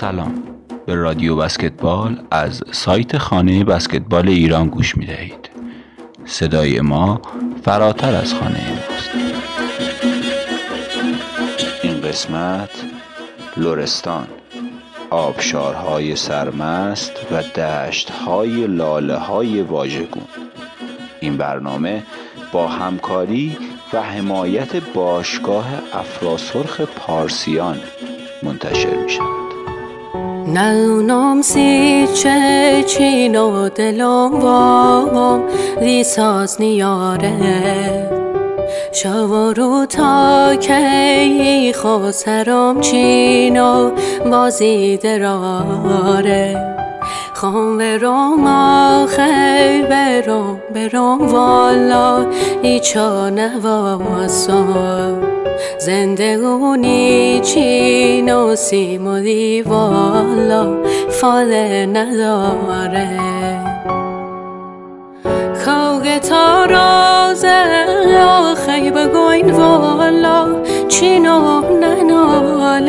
سلام. به رادیو بسکتبال از سایت خانه بسکتبال ایران گوش می دهید صدای ما فراتر از خانه ماست. این قسمت لورستان آبشارهای سرمست و دشتهای لاله های واژگون. این برنامه با همکاری و حمایت باشگاه افراسرخ پارسیان منتشر می شود نونم سی چه چین و دلم وام ریساز نیاره. شو رو تا کی خسرم چین و بازی دراره. خام برم آخی برم برم والا. ایچا نواسا زندگونی چی نسیم و دیوالا. فاله نداره. کوگ تا رازه آخی بگوین والا. چینو نناله مازلوم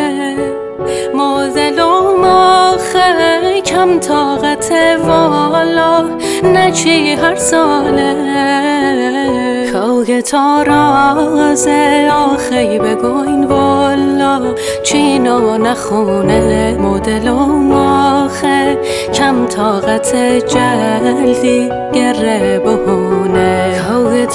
کم طاقت والا نچی هر ساله. کوگ تا رازه آخی بگوین والا چینو نخونه مدلوم آخه کم طاقت جلدی گره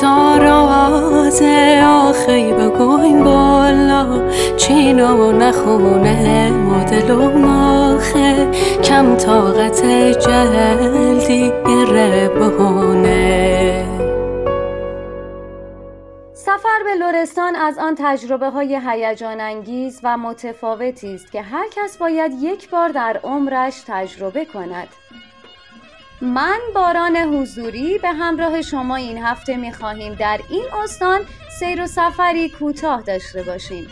تا رازه آخی بگوین والا چینو نخونه مدلوم آخه کم طاقت جلدی گره بهونه سفر به لرستان از آن تجربه های هیجان انگیز و متفاوتی است که هر کس باید یک بار در عمرش تجربه کند. من باران حضوری به همراه شما این هفته می خواهیم در این استان سیر و سفری کوتاه داشته باشیم.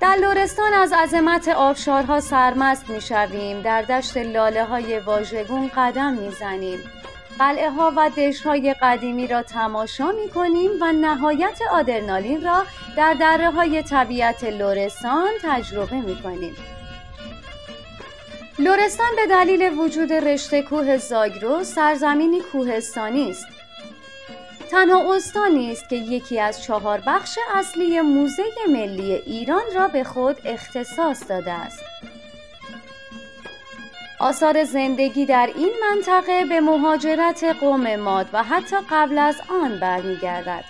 در لرستان از عظمت آبشارها سرمست می شویم در دشت لاله های واژگون قدم می زنیم قلعه ها و دشت های قدیمی را تماشا می کنیم و نهایت آدرنالین را در دره های طبیعت لرستان تجربه می کنیم لرستان به دلیل وجود رشته کوه زاگرو سرزمینی کوهستانی است تنها استانی است که یکی از چهار بخش اصلی موزه ملی ایران را به خود اختصاص داده است. آثار زندگی در این منطقه به مهاجرت قوم ماد و حتی قبل از آن برمیگردد.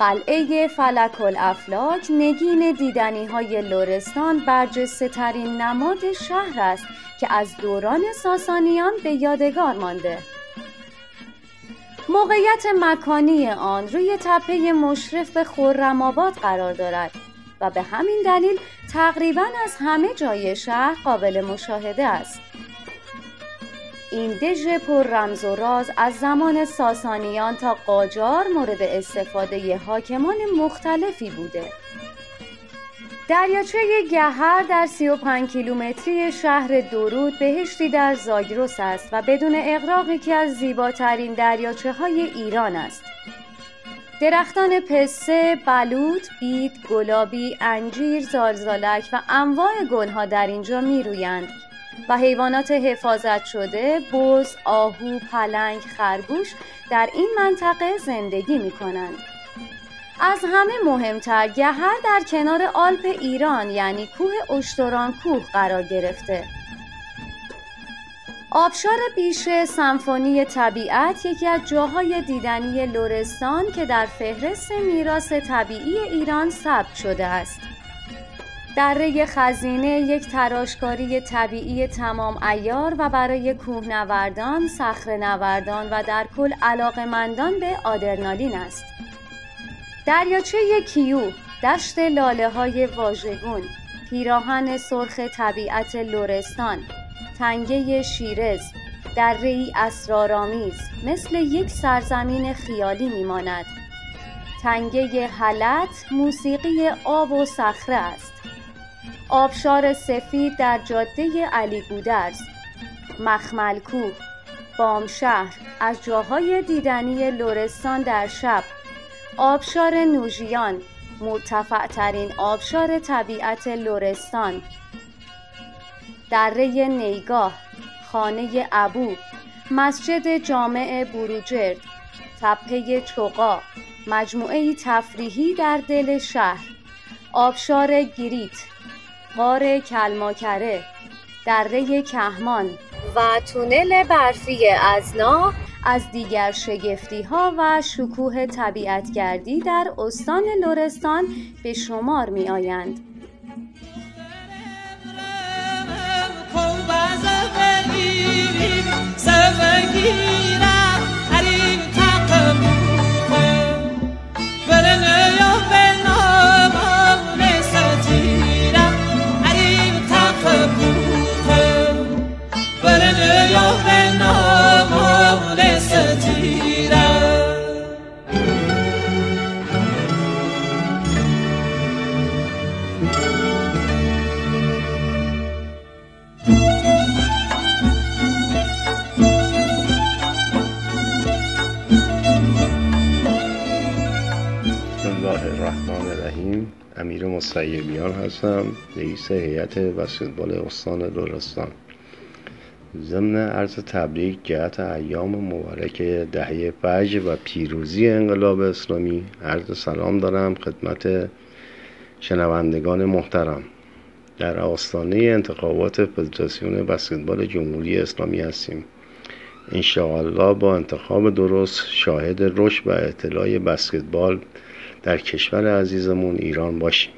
قلعه فلک الافلاک نگین دیدنی های لرستان برجسته ترین نماد شهر است که از دوران ساسانیان به یادگار مانده. موقعیت مکانی آن روی تپه مشرف به خرم‌آباد قرار دارد و به همین دلیل تقریبا از همه جای شهر قابل مشاهده است. این دژ پر رمز و راز از زمان ساسانیان تا قاجار مورد استفاده حاکمان مختلفی بوده. دریاچه گهر در 35 کیلومتری شهر درود بهشتی در زاگرس است و بدون اقراق یکی از زیباترین دریاچه های ایران است. درختان پسته، بلوط، بید، گلابی، انجیر، زالزالک و انواع گلها در اینجا می رویند و حیوانات حفاظت شده، بز، آهو، پلنگ، خرگوش در این منطقه زندگی می کنند. از همه مهمتر گهر در کنار آلپ ایران یعنی کوه اشتران کوه قرار گرفته آبشار بیشه سمفونی طبیعت یکی از جاهای دیدنی لرستان که در فهرست میراث طبیعی ایران ثبت شده است دره خزینه یک تراشکاری طبیعی تمام ایار و برای کوهنوردان، صخره‌نوردان و در کل علاقمندان به آدرنالین است. دریاچه کیو، دشت لاله های واژگون، پیراهن سرخ طبیعت لرستان، تنگه شیرز، درهای اسرارآمیز مثل یک سرزمین خیالی میماند. تنگه حلت موسیقی آب و صخره است. آبشار سفید در جاده علی گودرز، مخمل کوه، بامشهر از جاهای دیدنی لرستان در شب. آبشار نوژیان مرتفع ترین آبشار طبیعت لورستان. دره نیگاه خانه ابو مسجد جامع بروجرد. تپه چوقا مجموعه تفریحی در دل شهر. آبشار گریت غار کلماکره دره کهمان و تونل برفی ازنا از دیگر شگفتی ها و شکوه طبیعتگردی در استان لرستان به شمار می آیند. سیمیان هستم رئیس هیئت بسکتبال استان لرستان ضمن عرض تبریک جهت ایام مبارک دهه فجر و پیروزی انقلاب اسلامی. عرض سلام دارم خدمت شنوندگان محترم. در آستانه انتخابات فدراسیون بسکتبال جمهوری اسلامی هستیم. انشاءالله با انتخاب درست شاهد رشد و اطلاع بسکتبال در کشور عزیزمون ایران باشیم.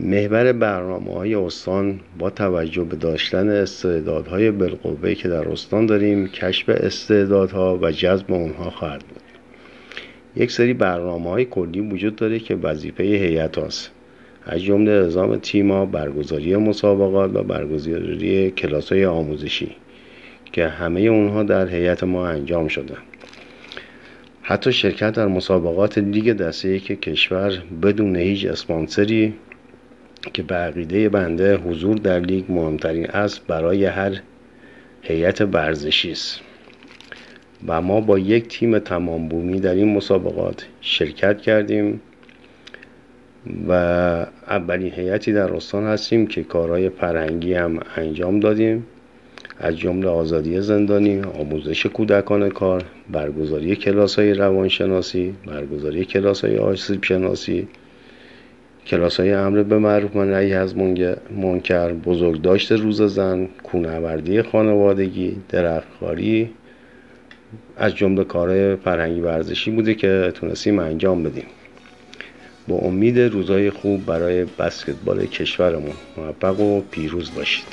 محور برنامه های استان با توجه به داشتن استعدادهای بالقوه که در استان داریم کشف استعدادها و جذب اونها خواهد بود. یک سری برنامه های کلی وجود داره که وظیفه هیئت هاست. از جمله نظام تیما برگزاری مسابقات و برگزاری کلاس های آموزشی که همه اونها در هیئت ما انجام شده حتی شرکت در مسابقات لیگ دسته که کشور بدون هیچ اسپانسری که به عقیده بنده حضور در لیگ مهمترین است برای هر هیئت ورزشی است. و ما با یک تیم تمام بومی در این مسابقات شرکت کردیم و اولین هیئتی در استان هستیم که کارهای فرهنگی هم انجام دادیم. از جمله آزادی زندانی، آموزش کودکان کار، برگزاری کلاس های روانشناسی، برگزاری کلاس های آسیب شناسی، کلاس های امر به معروف و نهی از منکر بزرگداشت روز زن کونوردی خانوادگی درختکاری از جمله کارهای فرهنگی ورزشی بوده که تونستیم انجام بدیم. با امید روزهای خوب برای بسکتبال کشورمون موفق و پیروز باشید.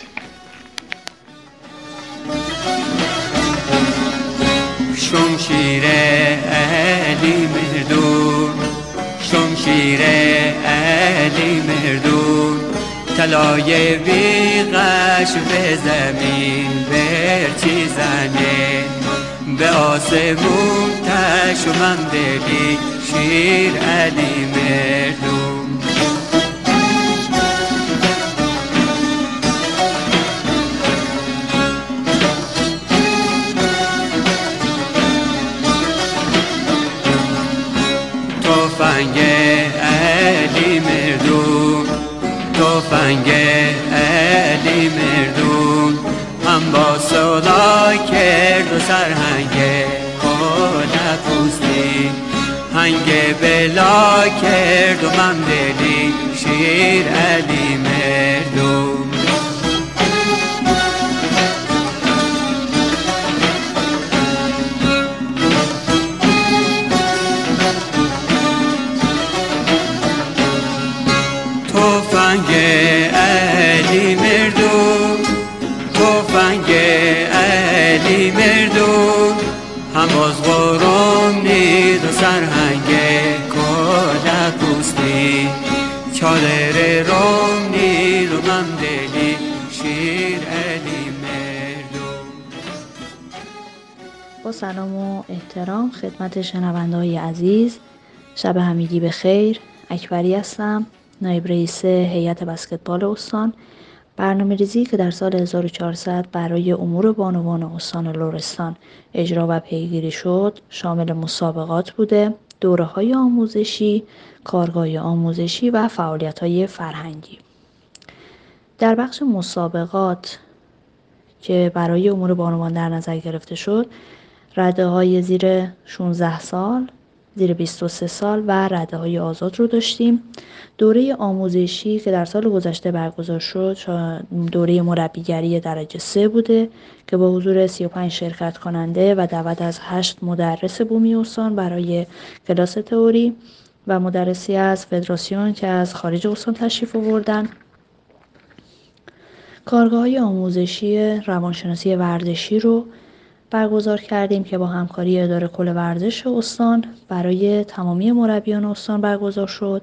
شمشیر علی مردون شمشیر علی مردون طلای بیغش به زمین برچی زنه؟ به آسمون تشمم دلی شیر علی مردون سرهنگ کل پوستی. هنگ بلا کرد و من دلی شیر علی احترام خدمت شنونده های عزیز. شب همگی به خیر. اکبری هستم نایب رئیس هیئت بسکتبال استان. برنامه ریزی که در سال 1400 برای امور بانوان استان لرستان اجرا و پیگیری شد شامل مسابقات بوده دوره های آموزشی، کارگاه آموزشی و فعالیت های فرهنگی. در بخش مسابقات که برای امور بانوان در نظر گرفته شد رده های زیر 16 سال زیر 23 سال و رده های آزاد رو داشتیم. دوره آموزشی که در سال گذشته برگزار شد دوره مربیگری درجه 3 بوده که با حضور 35 شرکت کننده و دعوت از 8 مدرس بومی استان برای کلاس تئوری و مدرسی از فدراسیون که از خارج استان تشریف آوردن. کارگاه های آموزشی روانشناسی ورزشی رو برگزار کردیم که با همکاری اداره کل ورزش استان برای تمامی مربیان استان برگزار شد.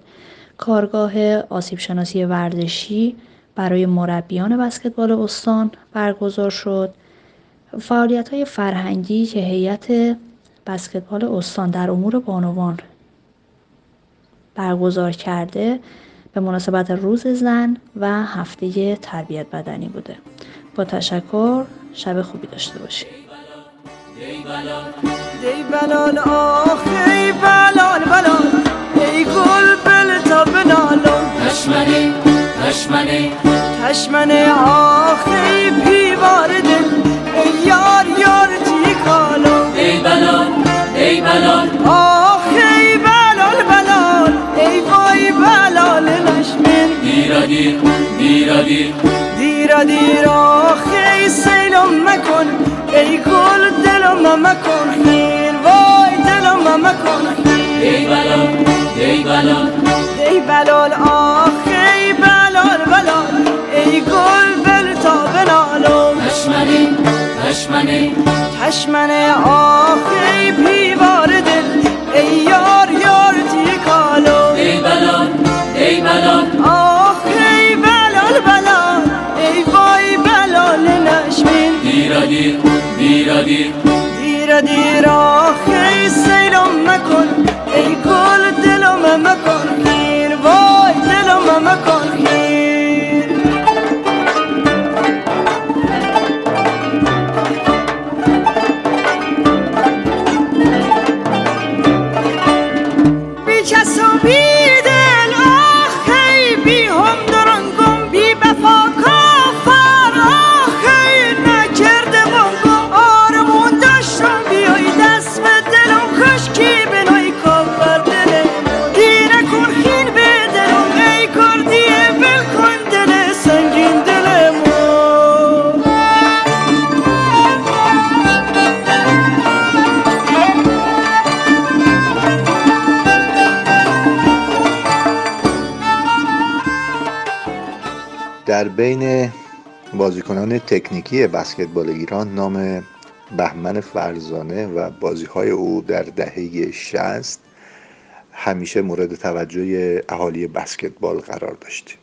کارگاه آسیب شناسی ورزشی برای مربیان بسکتبال استان برگزار شد. فعالیت های فرهنگی که هیئت بسکتبال استان در امور بانوان برگزار کرده به مناسبت روز زن و هفته تربیت بدنی بوده. با تشکر شب خوبی داشته باشید. دی بلال. آخ ای بلال بلال. ای گل بل تا بنالم تشمنه تشمنه تشمنه آخ ای پیوار دل. ای یار یار تی کالم ای بلال ای بلال. آخ ای بلال بلال. ای وای بلال نشمن دیرا دیر دیرا دیر. دیرا دیر آخ ای سیلم مکن. ای گل دلم مکن خیر وای دلم مکن خیر ای بلال ای بلال. ای بلال آخ ای بلال بلال. ای گل بل تا بنالم. تشمنه تشمنه تشمنه آخ ای پیوار دل. ای یار یار تی کالم. ای بلال ای بلال. آخ ای بلال بلال. ای وای بلال نشمین. دیرا دیر دیرا دیر. دیر دیر آخ ای سیلم مکن ای گل دلم مکن خیر وای دلم مکن خیر تکنیکی بسکتبال ایران نام بهمن فرزانه و بازی های او در دهه 60 همیشه مورد توجه اهالی بسکتبال قرار داشت.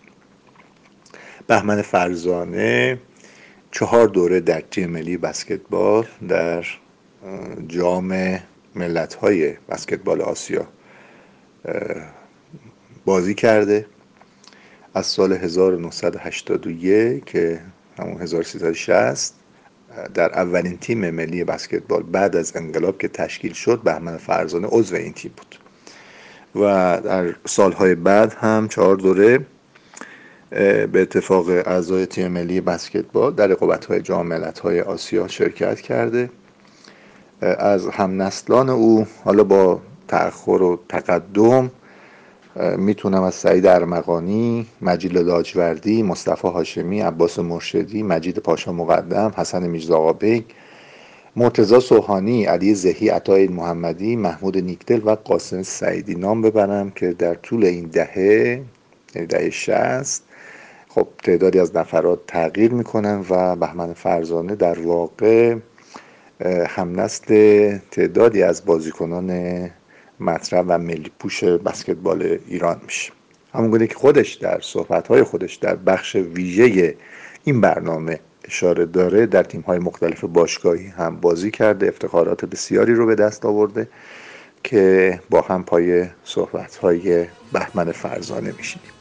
بهمن فرزانه چهار دوره در تیم ملی بسکتبال در جام ملت های بسکتبال آسیا بازی کرده. از سال 1981 که همون 1360 در اولین تیم ملی بسکتبال بعد از انقلاب که تشکیل شد بهمن فرزانه عضو این تیم بود. و در سالهای بعد هم چهار دوره به اتفاق اعضای تیم ملی بسکتبال در رقابت‌های جام ملت‌های آسیا شرکت کرده. از همنسلان او حالا با تأخر و تقدم می‌تونم از سعید ارمغانی، مجید لاجوردی، مصطفی هاشمی، عباس مرشدی، مجید پاشا مقدم، حسن میرزا بیگ، مرتزا سوهانی، علی زهی، عطای محمدی، محمود نیکدل و قاسم سعیدی. نام ببرم که در طول این دهه یعنی دهه شست خب تعدادی از نفرات تغییر می‌کنن و بهمن فرزانه در واقع همنسل تعدادی از بازیکنان مطرح و ملی پوش بسکتبال ایران میشه. همون که خودش در صحبتهای خودش در بخش ویژه این برنامه اشاره داره در تیم‌های مختلف باشگاهی هم بازی کرده افتخارات بسیاری رو به دست آورده که با هم پای صحبت‌های بهمن فرزانه میشینیم.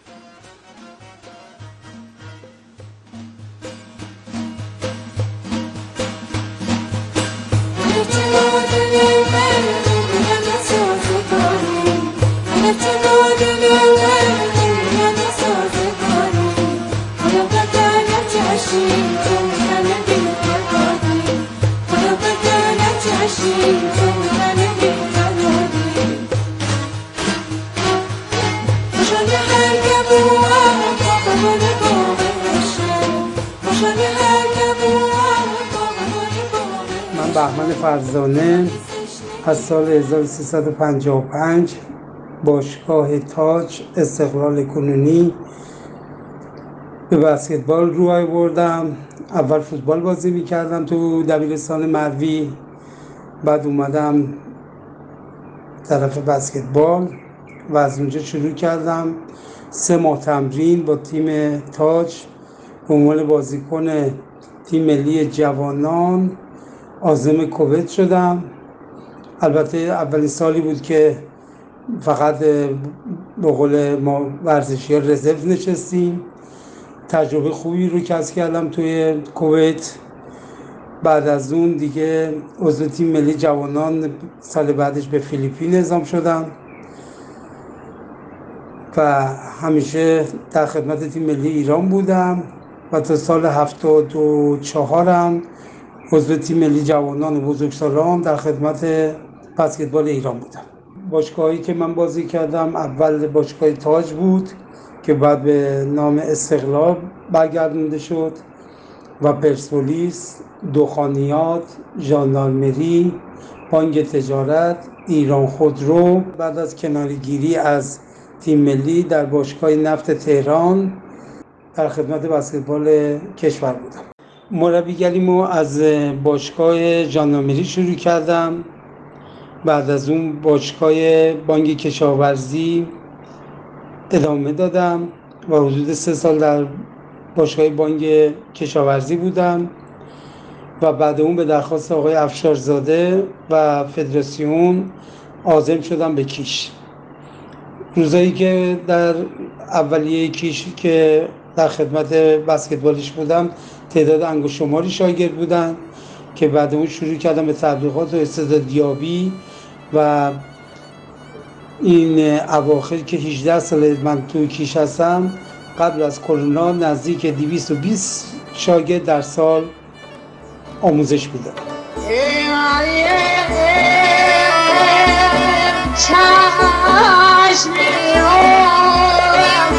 فرزانه از سال 1355 باشگاه تاج استقلال کنونی به بسکتبال رو بردم. اول فوتبال بازی می‌کردم تو دبیرستان مروی. بعد اومدم طرف بسکتبال و از اونجا شروع کردم. سه ماه تمرین با تیم تاج به عنوان بازیکن تیم ملی جوانان. آزم کویت شدم. البته اولین سالی بود که فقط به قول ما ورزشی رزرو نشستیم. تجربه خوبی رو کسب کردم توی کویت. بعد از اون دیگه عضو تیم ملی جوانان سال بعدش به فیلیپین اعزام شدم. و همیشه در خدمت تیم ملی ایران بودم و تا سال هفتاد و چهارم عضو تیم ملی جوانان بزرگسالان در خدمت بسکتبال ایران بودم. باشگاهی که من بازی کردم اول باشگاه تاج بود که بعد به نام استقلال برگردونده شد و پرسپولیس دخانیات ژاندارمری بانک تجارت ایران خودرو بعد از کنارگیری از تیم ملی در باشگاه نفت تهران در خدمت بسکتبال کشور بودم. مربیگریمو از باشگاه ژاندارمری شروع کردم. بعد از اون باشگاه بانک کشاورزی ادامه دادم و حدود سه سال در باشگاه بانک کشاورزی بودم و بعد اون به درخواست آقای افشارزاده و فدراسیون عازم شدم به کیش. روزایی که در اولیه کیش که در خدمت بسکتبالیش بودم تعداد انگشت شماری شاگرد بودن که بعد اون شروع کردم به تبلیغات و استعدادیابی و این اواخر که 18 سال من تو کیش هستم قبل از کرونا نزدیک 220 شاگرد در سال آموزش میدم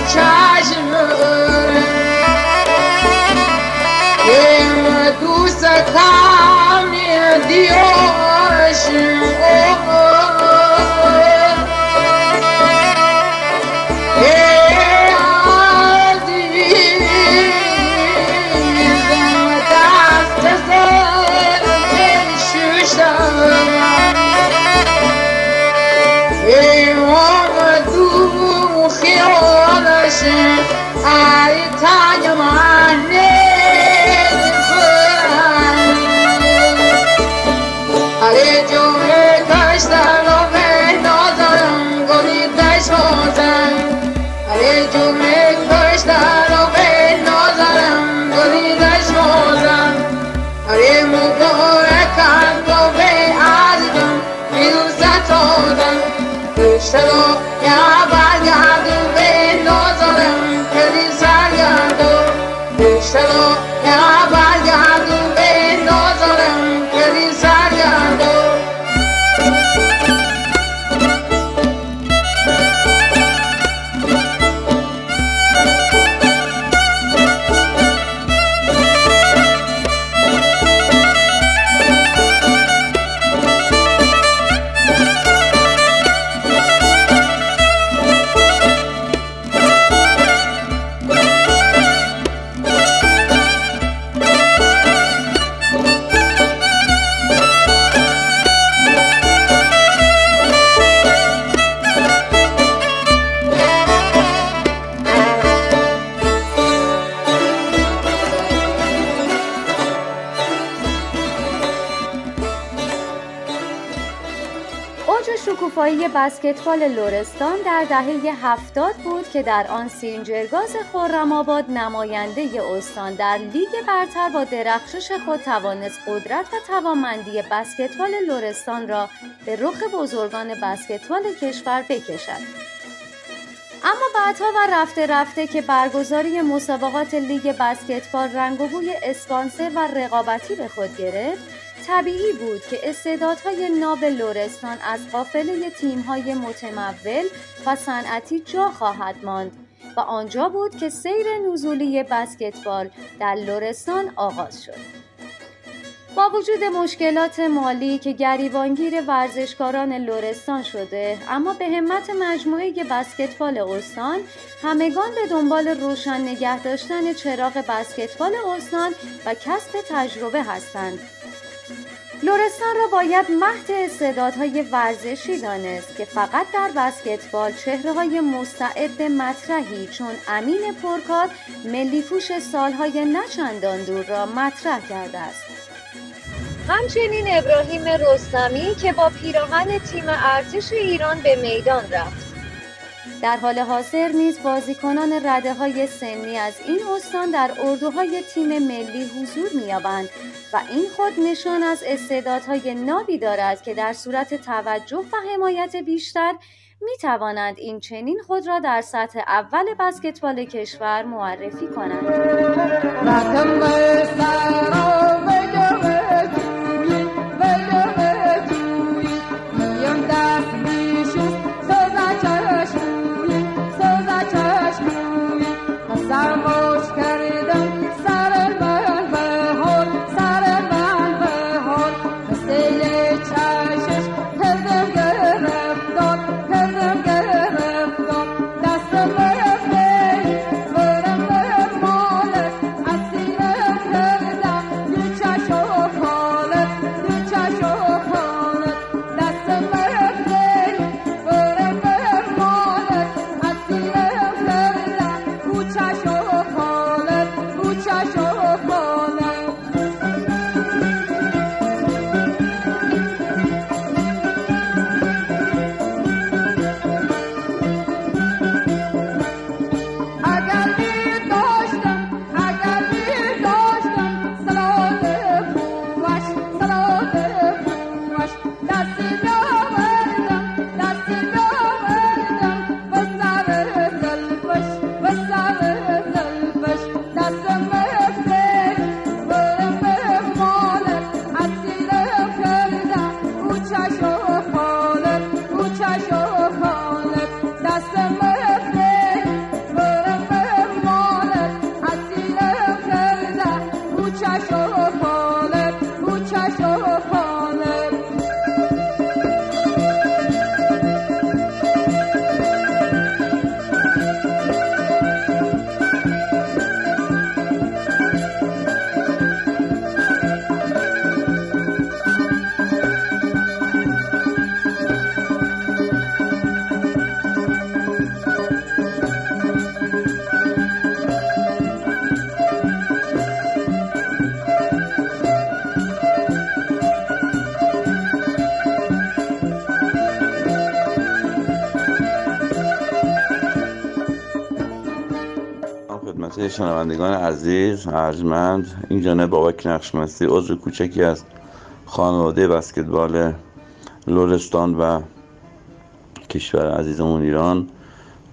دوست بسکتبال لرستان در دهه هفتاد بود که در آن سینجرگاز خرم‌آباد نماینده استان در لیگ برتر با درخشش خود توانست قدرت و توانمندی بسکتبال لرستان را به رخ بزرگان بسکتبال کشور بکشد. اما بعدها و رفته رفته که برگزاری مسابقات لیگ بسکتبال رنگ و بوی اسپانسر و رقابتی به خود گرفت طبیعی بود که استعدادهای ناب لرستان از قافله تیمهای متمول و صنعتی جا خواهد ماند و آنجا بود که سیر نزولی بسکتبال در لرستان آغاز شد. با وجود مشکلات مالی که گریبانگیر ورزشکاران لرستان شده اما به همت مجموعه بسکتبال استان همگان به دنبال روشن نگه داشتن چراغ بسکتبال استان و کسب تجربه هستند لرستان را باید مهد استعدادهای ورزشی دانست که فقط در بسکتبال چهره های مستعد مطرحی چون امین پرکار ملی پوش سالهای نچندان دور را مطرح کرده است. همچنین ابراهیم رستمی که با پیراهن تیم ارتش ایران به میدان رفت. در حال حاضر نیز بازیکنان رده های سنی از این استان در اردوهای تیم ملی حضور می‌یابند و این خود نشان از استعدادهای نابی دارد که در صورت توجه و حمایت بیشتر می توانند این چنین خود را در سطح اول بسکتبال کشور معرفی کنند. شنوندگان عزیز ارجمند این جانب بابک نقشمستی عضو کوچکی از خانواده بسکتبال لرستان و کشور عزیزمون ایران.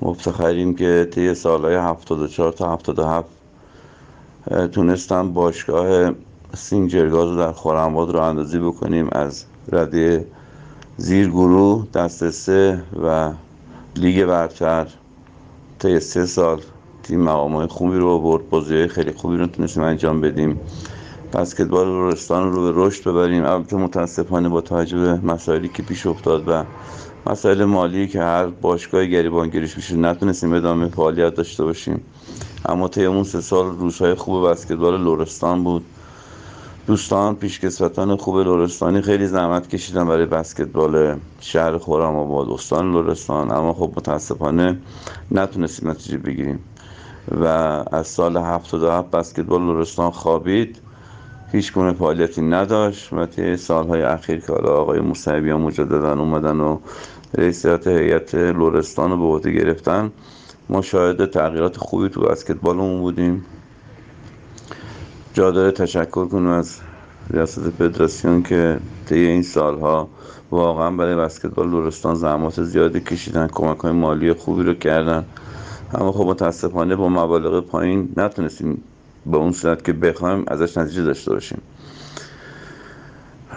مفتخریم که طی سالهای 74 تا 77 اه، تونستم باشگاه سینجرگاز رو در خورمباد رو اندازی بکنیم از رده زیر گروه دست سه و لیگ برتر طی سه سال. تیم مقامات خوبی رو برد بازی خیلی خوبی رو تونستیم انجام بدیم. بسکتبال لرستان رو به رشد ببریم. البته متاسفانه با توجه به مسائلی که پیش افتاد و مسائل مالی که هر باشگاه گریبانگیریش میشه نتونستیم ادامه فعالیت داشته باشیم. اما طی اون سه سال روزهای خوب بسکتبال لرستان بود. دوستان پیشکسوتان خوب لرستانی خیلی زحمت کشیدن برای بسکتبال شهر خرم آباد استان لرستان. اما خب متاسفانه نتونستیم نتیجه بگیریم. و از سال 77 بسکتبال لرستان خوابید. هیچ گونه فعالیتی نداشت و طی سالهای اخیر که حالا آقای موسویان مجددا اومدن و رئیسیت هیئت لرستان رو به عهده گرفتن ما شاهد تغییرات خوبی تو بسکتبالمون بودیم. جا داره تشکر کنیم از ریاست فدراسیون که طی این سالها واقعا برای بسکتبال لورستان زحمات زیادی کشیدن کمک های مالی خوبی رو کردن. اما خب متاسفانه با مبالغ پایین نتونستیم به اون صورت که بخوایم ازش نتیجه داشته باشیم.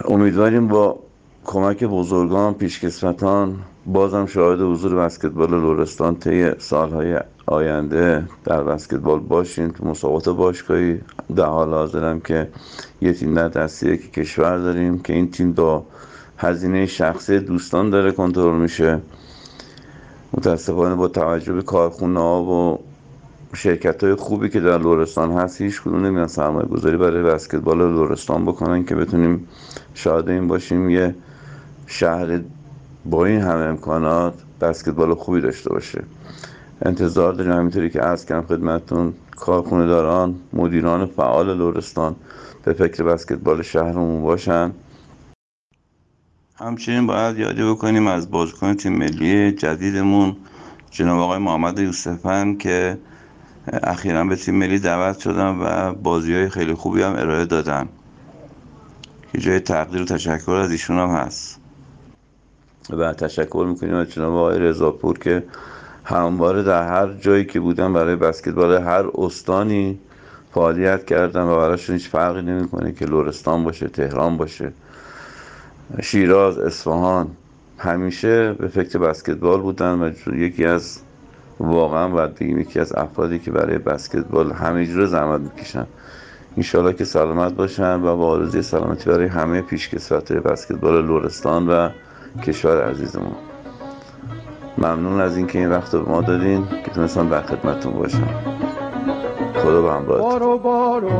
امیدواریم با کمک بزرگان پیشکسوتان بازم شاهد حضور بسکتبال لورستان طی سالهای آینده در بسکتبال باشیم تو مسابقات باشگاهی. در حال حاضرم که یه تیم در یک کشور داریم که این تیم با هزینه شخصی دوستان داره کنترل میشه. متاسفانه با توجه به کارخونه ها و شرکت های خوبی که در لورستان هست هیچ کدوم نمیان سرمایه گذاری برای بسکتبال لورستان بکنن که بتونیم شاهد این باشیم یه شهر با این همه امکانات بسکتبال خوبی داشته باشه. انتظار داریم همینطوری که از کردم خدمتتون کارخونه داران مدیران فعال لورستان به فکر بسکتبال شهرمون باشن. همچنین باید یادی بکنیم از بازیکن تیم ملی جدیدمون جناب آقای محمد یوسفن که اخیرا به تیم ملی دعوت شدن و بازی های خیلی خوبی هم ارائه دادن. که جای تقدیر و تشکر از ایشون هم هست. و تشکر می‌کنیم از جناب آقای رضاپور که همواره در هر جایی که بودن برای بسکتبال هر استانی فعالیت کردن و براشون هیچ فرقی نمی‌کنه که لورستان باشه تهران باشه. شیراز اصفهان همیشه به فکر بسکتبال بودن و یکی از واقعا باید بگیم یکی از افرادی که برای بسکتبال همه زحمت می‌کشن. انشالله که سلامت باشن و با آرزوی سلامتی برای همه پیشکسوت بسکتبال لورستان و کشور عزیزمون. ممنون از اینکه این وقت رو به ما دادین. که تونستم در خدمتتون باشم. خدا به همراهتون. بارو بارو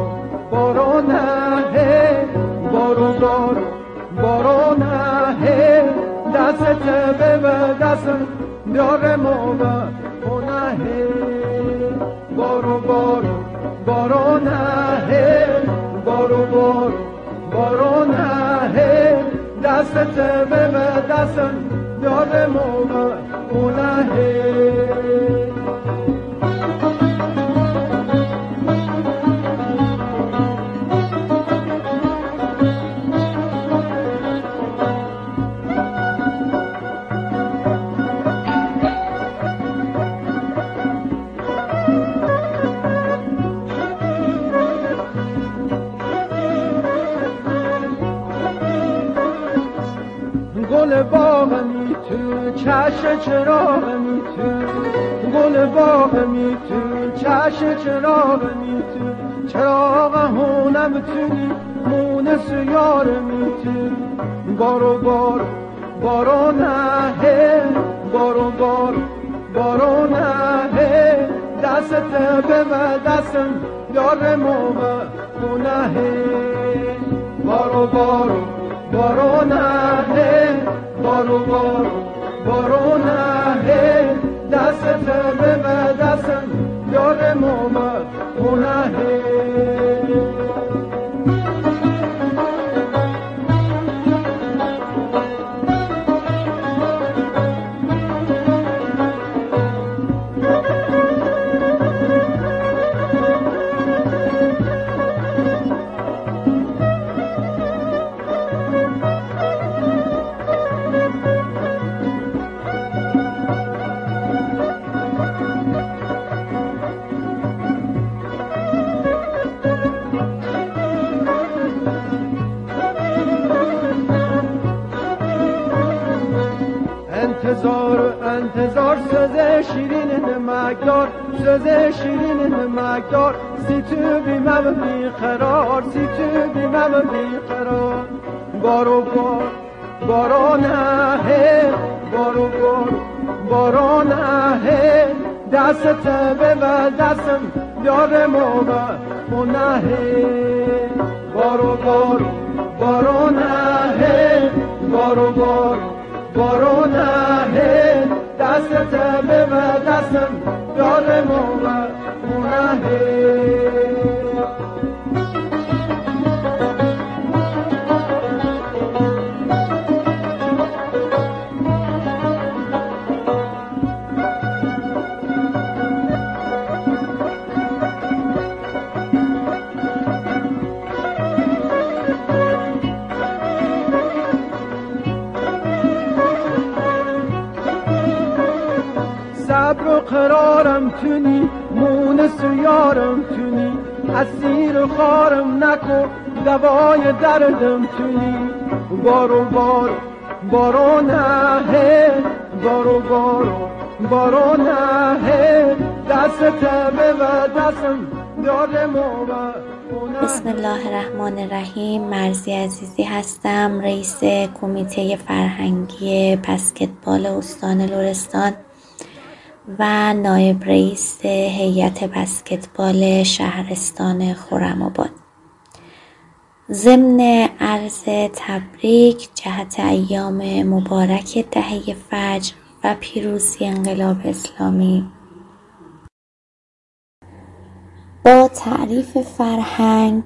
بارو نه بارو بارو. بارو نه دست به دست بیار موبا نه بارو بارو بارو نه بارو بارو بارو نه دست به دست بیار موبا نه گل چش چراغمی تو گل باغمی تو چش چراغمی تو چراغ هونم تو مونس یارمی تو بارو بارو بارو نه بارو بارو بارو نه دست به دستم یار مومه خونه بارو بارو بارو نه بارو بارو بارو نه دست به دستم یار مومه خونه انتظار انتظار سوز شیرین نمکدار سوز شیرین نمکدار. سی تو بیمم بیقرار سی تو بیمم بیقرار بارو بار بارو نه بارو بار بارو نه دست به و دستم یار مومه خونه بارو بارو بارو نه بارو بارو بارو نه دست به دستم یار مومه خونه یارم تونی مونس و یارم تونی اسیر خارم نکن دوای دردم تونی بارو بارو بارو نه بارو بارو بارو نه دست تبه و دستم دارم بسم الله الرحمن الرحیم. مرزی عزیزی هستم رئیس کمیته فرهنگی بسکتبال استان لرستان. و نایب رئیس هیئت بسکتبال شهرستان خرم‌آباد ضمن عرض تبریک جهت ایام مبارک دهه فجر و پیروزی انقلاب اسلامی با تعریف فرهنگ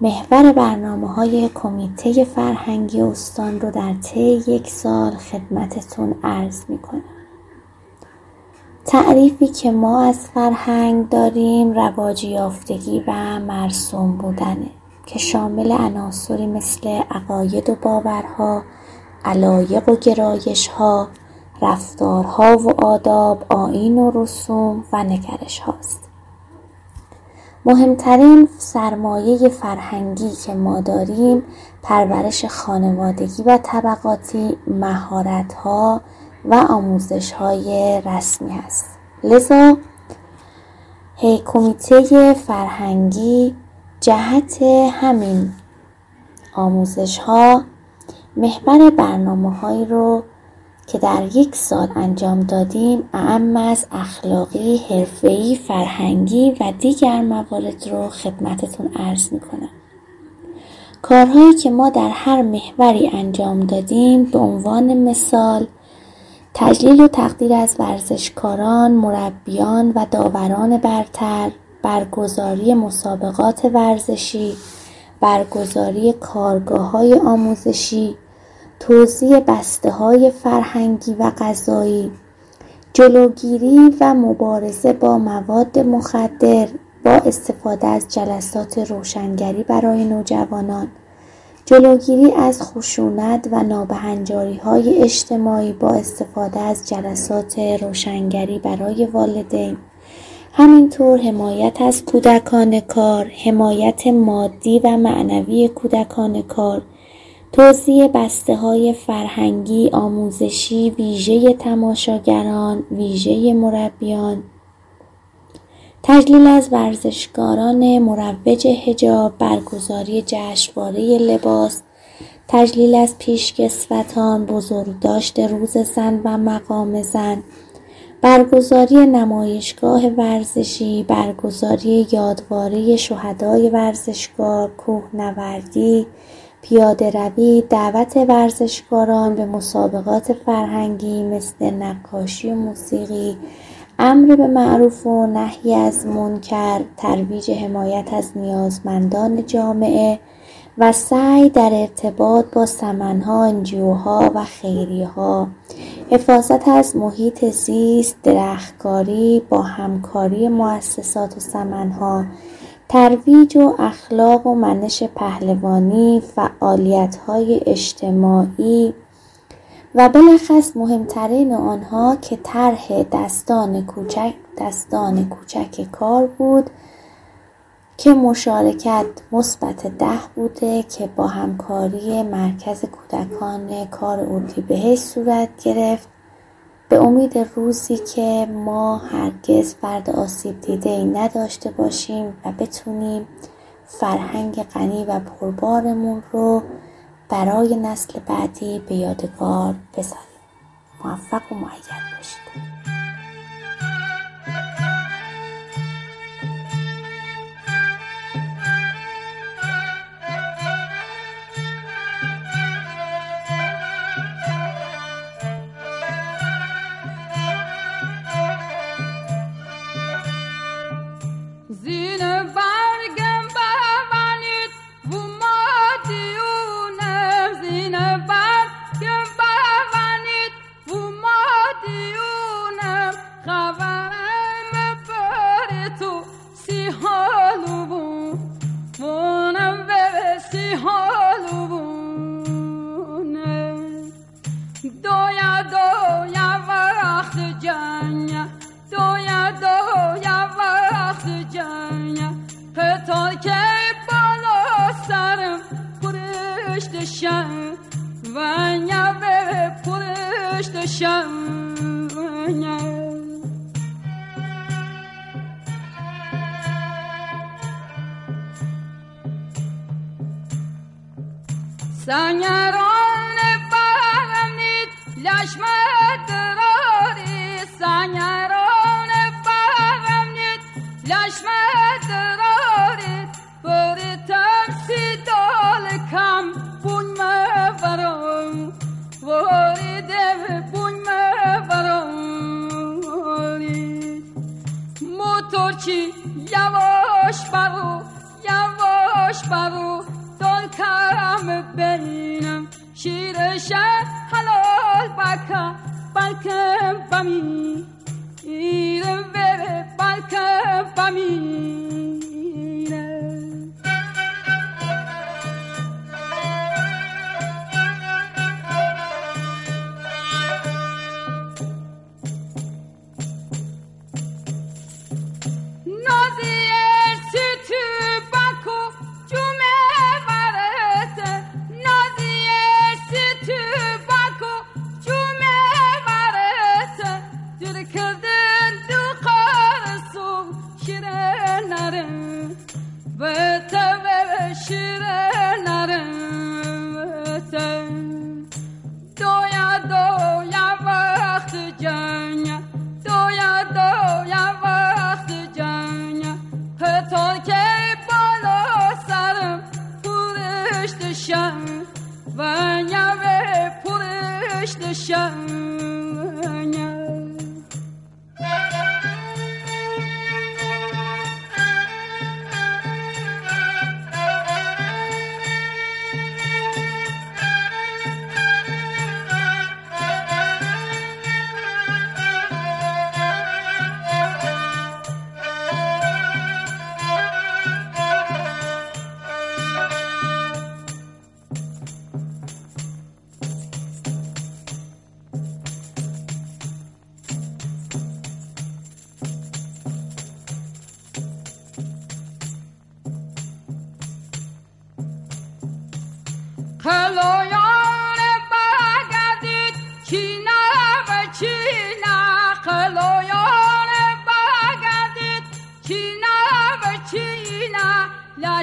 محور برنامه های کمیته فرهنگی استان رو در طی یک سال خدمتتون عرض می کنم. تعریفی که ما از فرهنگ داریم رواج یافتگی و مرسوم بودنه که شامل عناصری مثل عقاید و باورها، علایق و گرایشها، رفتارها و آداب، آیین و رسوم و نگرش هاست. مهمترین سرمایه فرهنگی که ما داریم پرورش خانوادگی و طبقاتی مهارت‌ها و آموزش‌های رسمی است لذا کمیته فرهنگی جهت همین آموزش‌ها محور برنامه‌هایی رو که در یک سال انجام دادیم اعم از اخلاقی، حرفه‌ای، فرهنگی و دیگر موارد رو خدمتتون عرض می‌کنم. کارهایی که ما در هر محوری انجام دادیم به عنوان مثال تجلیل و تقدیر از ورزشکاران، مربیان و داوران برتر، برگزاری مسابقات ورزشی، برگزاری کارگاه های آموزشی، توزیع بسته های فرهنگی و غذایی، جلوگیری و مبارزه با مواد مخدر با استفاده از جلسات روشنگری برای نوجوانان، جلوگیری از خشونت و نابهنجاری های اجتماعی با استفاده از جلسات روشنگری برای والدین، همینطور حمایت از کودکان کار، حمایت مادی و معنوی کودکان کار، توزیع بسته های فرهنگی آموزشی ویژه تماشاگران ویژه مربیان تجلیل از ورزشکاران مروج حجاب برگزاری جشنواره لباس تجلیل از پیشکسوتان بزرگداشت روز زن و مقام زن برگزاری نمایشگاه ورزشی برگزاری یادواره شهدای ورزشگاه کوهنوردی پیادهروی دعوت ورزشکاران به مسابقات فرهنگی مثل نقاشی و موسیقی امر به معروف و نهی از منکر ترویج حمایت از نیازمندان جامعه و سعی در ارتباط با سمنها انجیوها و خیریها. حفاظت از محیط زیست درختکاری با همکاری مؤسسات و سمنها ترویج و اخلاق و منش پهلوانی فعالیت‌های اجتماعی و بلخص مهمترین آنها که طرح دستان کوچک دستان کوچک کار بود که مشارکت مثبت ده بوده که با همکاری مرکز کودکان کار اردیبهشت صورت گرفت. به امید روزی که ما هرگز فرد آسیب دیده ای نداشته باشیم و بتونیم فرهنگ غنی و پربارمون رو برای نسل بعدی به یادگار بذاریم موفق و معید باشید.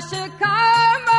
لشکم و